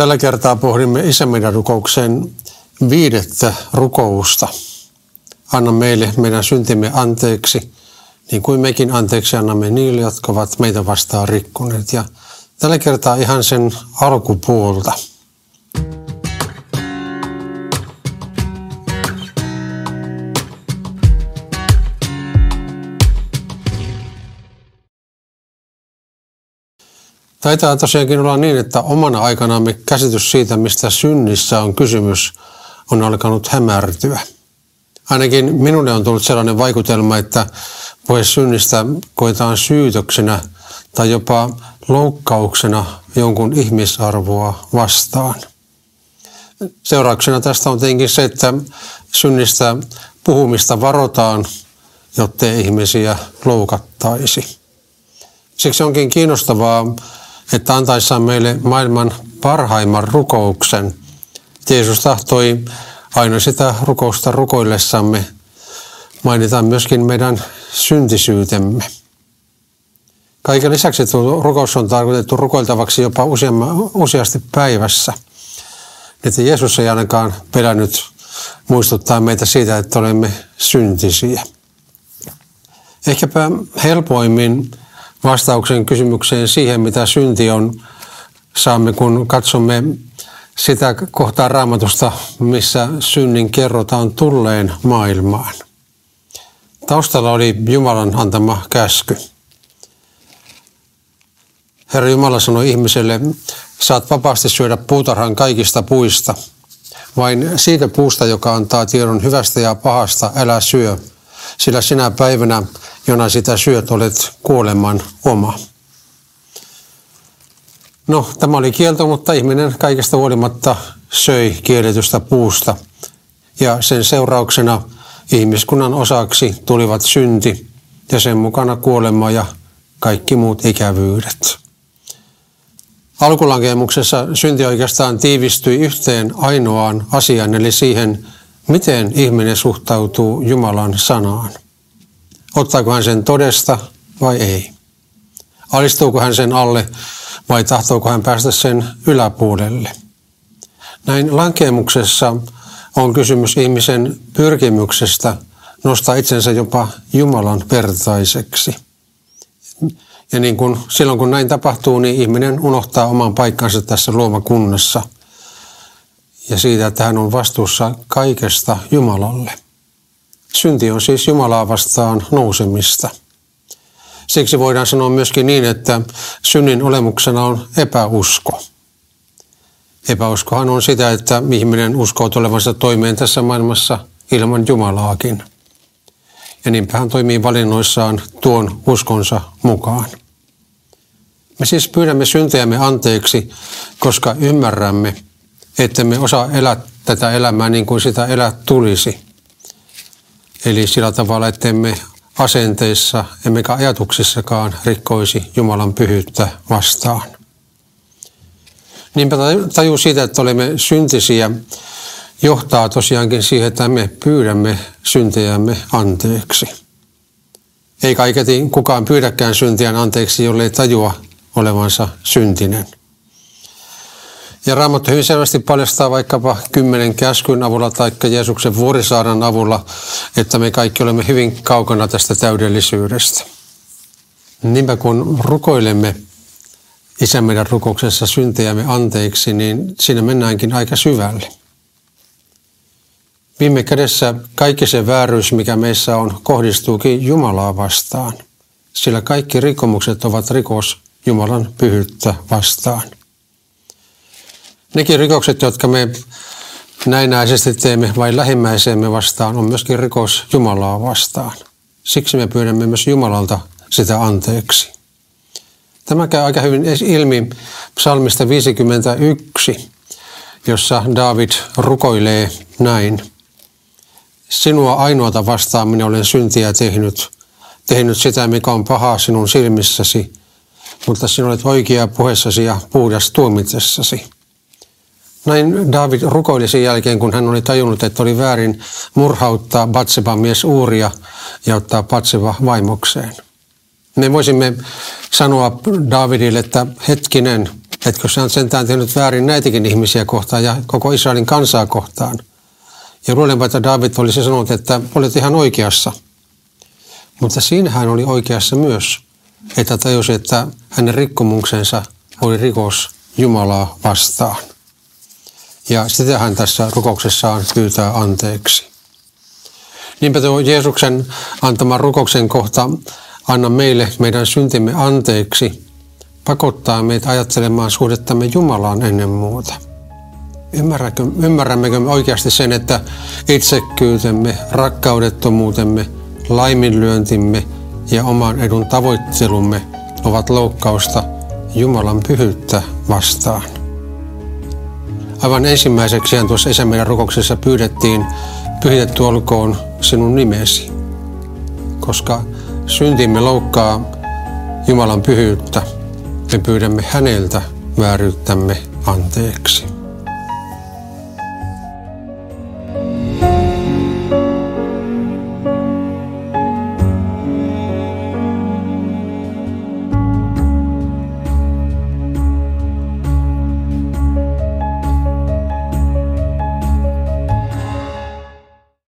Tällä kertaa pohdimme isämeidän rukouksen viidettä rukousta. Anna meille meidän syntimme anteeksi, niin kuin mekin anteeksi annamme niille, jotka ovat meitä vastaan rikkuneet. Ja tällä kertaa ihan sen alkupuolta. Taitaa tosiaankin olla niin, että omana aikanamme käsitys siitä, mistä synnissä on kysymys, on alkanut hämärtyä. Ainakin minulle on tullut sellainen vaikutelma, että puhe synnistä koetaan syytöksenä tai jopa loukkauksena jonkun ihmisarvoa vastaan. Seurauksena tästä on tietenkin se, että synnistä puhumista varotaan, jottei ihmisiä loukattaisi. Siksi onkin kiinnostavaa että antaessaan meille maailman parhaimman rukouksen, Jeesus tahtoi aina sitä rukousta rukoillessamme mainitaan myöskin meidän syntisyytemme. Kaiken lisäksi tuo rukous on tarkoitettu rukoiltavaksi jopa useasti päivässä. Että Jeesus ei ainakaan pelännyt muistuttaa meitä siitä, että olemme syntisiä. Ehkäpä helpoimmin vastauksen kysymykseen siihen, mitä synti on, saamme, kun katsomme sitä kohtaa raamatusta, missä synnin kerrotaan tulleen maailmaan. Taustalla oli Jumalan antama käsky. Herra Jumala sanoi ihmiselle, saat vapaasti syödä puutarhan kaikista puista. Vain siitä puusta, joka antaa tiedon hyvästä ja pahasta, älä syö, sillä sinä päivänä jona sitä syöt, olet kuoleman oma. No, tämä oli kielto, mutta ihminen kaikesta huolimatta söi kielletystä puusta. Ja sen seurauksena ihmiskunnan osaksi tulivat synti ja sen mukana kuolema ja kaikki muut ikävyydet. Alkulankemuksessa synti oikeastaan tiivistyi yhteen ainoaan asiaan, eli siihen, miten ihminen suhtautuu Jumalan sanaan. Ottaako hän sen todesta vai ei? Alistuuko hän sen alle vai tahtooko hän päästä sen yläpuolelle? Näin lankemuksessa on kysymys ihmisen pyrkimyksestä nostaa itsensä jopa Jumalan vertaiseksi. Ja niin kuin silloin kun näin tapahtuu, niin ihminen unohtaa oman paikkansa tässä luomakunnassa ja siitä, että hän on vastuussa kaikesta Jumalalle. Synti on siis Jumalaa vastaan nousemista. Siksi voidaan sanoa myöskin niin, että synnin olemuksena on epäusko. Epäuskohan on sitä, että ihminen uskoo tulevansa toimeen tässä maailmassa ilman Jumalaakin. Ja niinpä hän toimii valinnoissaan tuon uskonsa mukaan. Me siis pyydämme syntejämme anteeksi, koska ymmärrämme, että me osaa elää tätä elämää niin kuin sitä elää tulisi – Eli sillä tavalla, että emme asenteissa emmekä ajatuksissakaan rikkoisi Jumalan pyhyyttä vastaan. Niinpä taju siitä, että olemme syntisiä, johtaa tosiaankin siihen, että me pyydämme syntejämme anteeksi. Ei kaiketi kukaan pyydäkään syntiään anteeksi, jollei tajua olevansa syntinen. Ja Raamattu hyvin selvästi paljastaa vaikkapa kymmenen käskyn avulla tai Jeesuksen vuorisaaran avulla, että me kaikki olemme hyvin kaukana tästä täydellisyydestä. Niinpä kun rukoilemme Isä meidän rukouksessa syntejämme anteeksi, niin siinä mennäänkin aika syvälle. Viime kädessä kaikki se vääryys, mikä meissä on, kohdistuukin Jumalaa vastaan, sillä kaikki rikkomukset ovat rikos Jumalan pyhyyttä vastaan. Nekin rikokset, jotka me näinäisesti teemme vain lähimmäiseemme vastaan, on myöskin rikos Jumalaa vastaan. Siksi me pyydämme myös Jumalalta sitä anteeksi. Tämä käy aika hyvin ilmi psalmista 51, jossa David rukoilee näin. Sinua ainoata vastaan minä olen syntiä tehnyt, tehnyt sitä, mikä on pahaa sinun silmissäsi, mutta sinä olet oikea puheessasi ja puhdas tuomitsessasi. Näin David rukoili sen jälkeen, kun hän oli tajunnut, että oli väärin murhauttaa Batseban mies Uuria ja ottaa Batseba vaimokseen. Me voisimme sanoa Davidille, että hetkinen, Etkö sä sentään tehnyt väärin näitäkin ihmisiä kohtaan ja koko Israelin kansaa kohtaan. Ja luulenpa, että David olisi sanonut, että olet ihan oikeassa. Mutta siinä hän oli oikeassa myös, että tajusi, että hänen rikkomuksensa oli rikos Jumalaa vastaan. Ja sitä hän tässä rukouksessaan pyytää anteeksi. Niinpä tuo Jeesuksen antama rukouksen kohta, anna meille meidän syntimme anteeksi, pakottaa meitä ajattelemaan suhdettamme Jumalaan ennen muuta. Ymmärrämmekö me oikeasti sen, että itsekkyytemme, rakkaudettomuutemme, laiminlyöntimme ja oman edun tavoittelumme ovat loukkausta Jumalan pyhyyttä vastaan. Aivan ensimmäiseksi tuossa Esämeidän rukouksessa pyydettiin, pyhitetty olkoon sinun nimesi, koska syntimme loukkaa Jumalan pyhyyttä, me pyydämme häneltä vääryyttämme anteeksi.